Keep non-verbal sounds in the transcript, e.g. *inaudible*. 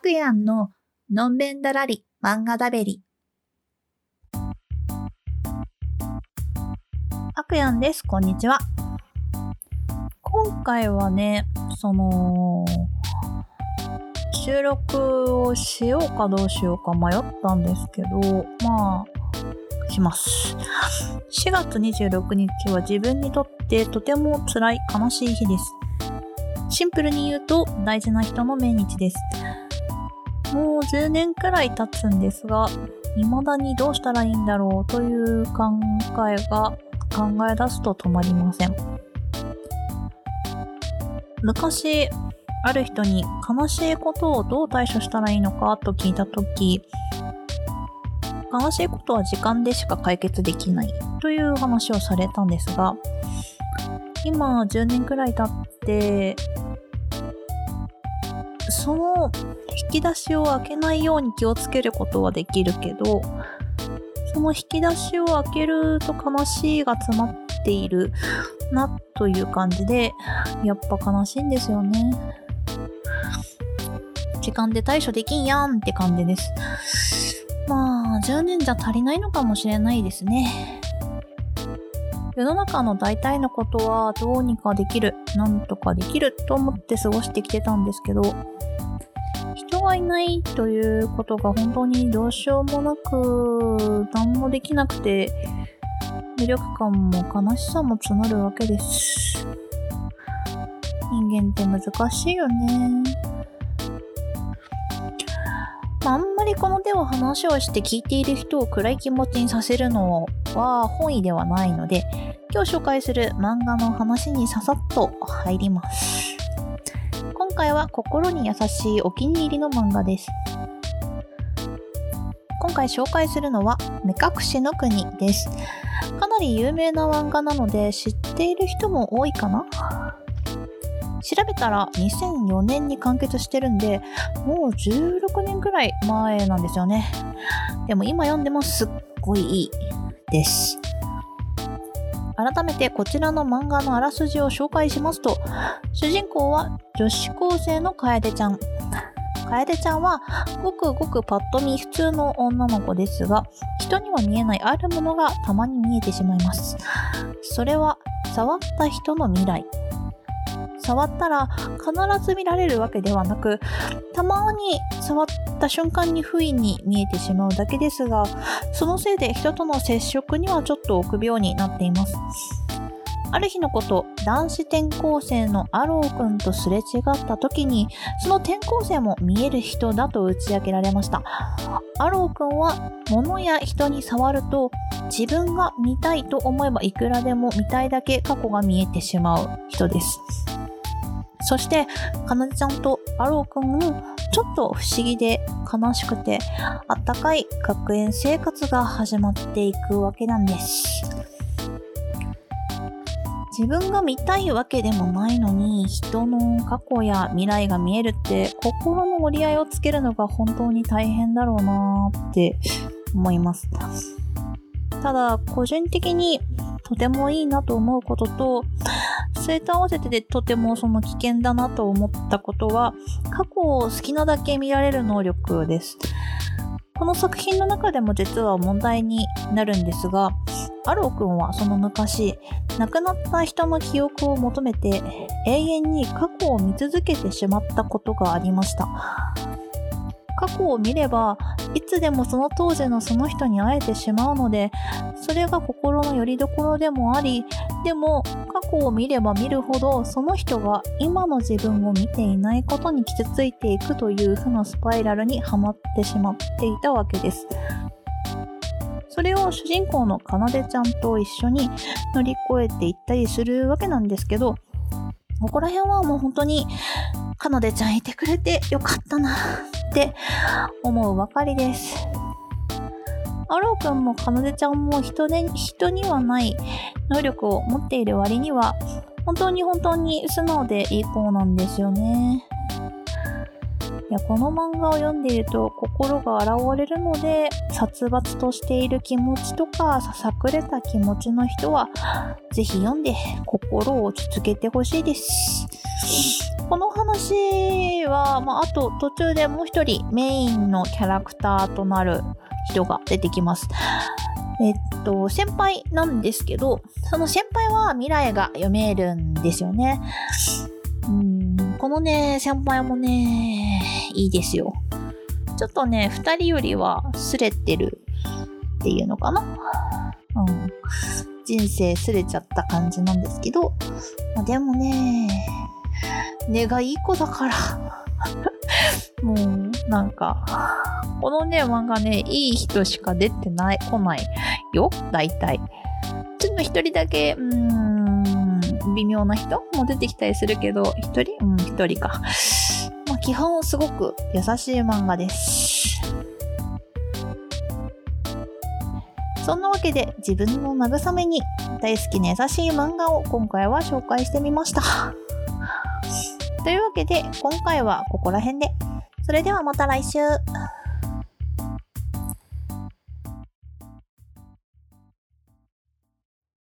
くやんののんべんだらり漫画だべり。あくやんです。こんにちは。今回はね、その、収録をしようかどうしようか迷ったんですけど、まあ、します。4月26日は自分にとってとても辛い悲しい日です。シンプルに言うと大事な人の命日です。もう10年くらい経つんですが、未だにどうしたらいいんだろうという考えが考え出すと止まりません。昔、ある人に悲しいことをどう対処したらいいのかと聞いたとき、悲しいことは時間でしか解決できないという話をされたんですが、今10年くらい経ってその引き出しを開けないように気をつけることはできるけどその引き出しを開けると悲しいが詰まっているなという感じでやっぱ悲しいんですよね。時間で対処できんやんって感じです。まあ10年じゃ足りないのかもしれないですね。世の中の大体のことはどうにかできる、なんとかできると思って過ごしてきてたんですけど、人がいないということが本当にどうしようもなく、何もできなくて、無力感も悲しさも募るわけです。人間って難しいよね。あんまりこの手を話をして聞いている人を暗い気持ちにさせるのは本意ではないので、今日紹介する漫画の話にささっと入ります。今回は心に優しいお気に入りの漫画です。今回紹介するのは目隠しの国です。かなり有名な漫画なので知っている人も多いかな？調べたら2004年に完結してるんで、もう16年くらい前なんですよね。でも今読んでもすっごいいいです。改めてこちらの漫画のあらすじを紹介しますと、主人公は女子高生の楓ちゃん。楓ちゃんはごくごくパッと見普通の女の子ですが、人には見えないあるものがたまに見えてしまいます。それは触った人の未来。触ったら必ず見られるわけではなくたまに触った瞬間に不意に見えてしまうだけですがそのせいで人との接触にはちょっと臆病になっていますある日のこと、男子転校生のアロー君とすれ違った時に、その転校生も見える人だと打ち明けられました。アロー君は物や人に触ると、自分が見たいと思えばいくらでも見たいだけ過去が見えてしまう人です。そして、かなでちゃんとアローくんもちょっと不思議で悲しくてあったかい学園生活が始まっていくわけなんです。自分が見たいわけでもないのに人の過去や未来が見えるって心の折り合いをつけるのが本当に大変だろうなーって思います。ただ個人的にとてもいいなと思うこととそれと合わせてでとてもその危険だなと思ったことは、過去を好きなだけ見られる能力です。この作品の中でも実は問題になるんですが、アロー君はその昔、亡くなった人の記憶を求めて永遠に過去を見続けてしまったことがありました。過去を見ればいつでもその当時のその人に会えてしまうのでそれが心の拠り所でもありでも過去を見れば見るほどその人が今の自分を見ていないことに傷ついていくという負のスパイラルにはまってしまっていたわけです。それを主人公のかなでちゃんと一緒に乗り越えていったりするわけなんですけどここら辺はもう本当にかなでちゃんいてくれてよかったなって思うばかりです。アローくんもかなでちゃんも人で人にはない能力を持っている割には本当に本当に素直でいい子なんですよね。いやこの漫画を読んでいると心が洗われるので殺伐としている気持ちとかささくれた気持ちの人はぜひ読んで心を落ち着けてほしいです。この話は、まあ、あと途中でもう一人メインのキャラクターとなる人が出てきます。えっと、先輩なんですけど、その先輩は未来が読めるんですよね。うん、このね、先輩もね、いいですよ。ちょっとね、二人よりはすれてるっていうのかな。うん。人生すれちゃった感じなんですけど、まあ、でもね、根がいい子だから *laughs* もう、なんか、このね、漫画ね、いい人しか出てない、来ないよ、大体。ちょっと一人だけ、うーん、微妙な人も出てきたりするけど、一人？うん、一人か。まあ、基本すごく優しい漫画です。そんなわけで自分の慰めに大好きな優しい漫画を今回は紹介してみました。というわけで今回はここら辺で。それではまた来週。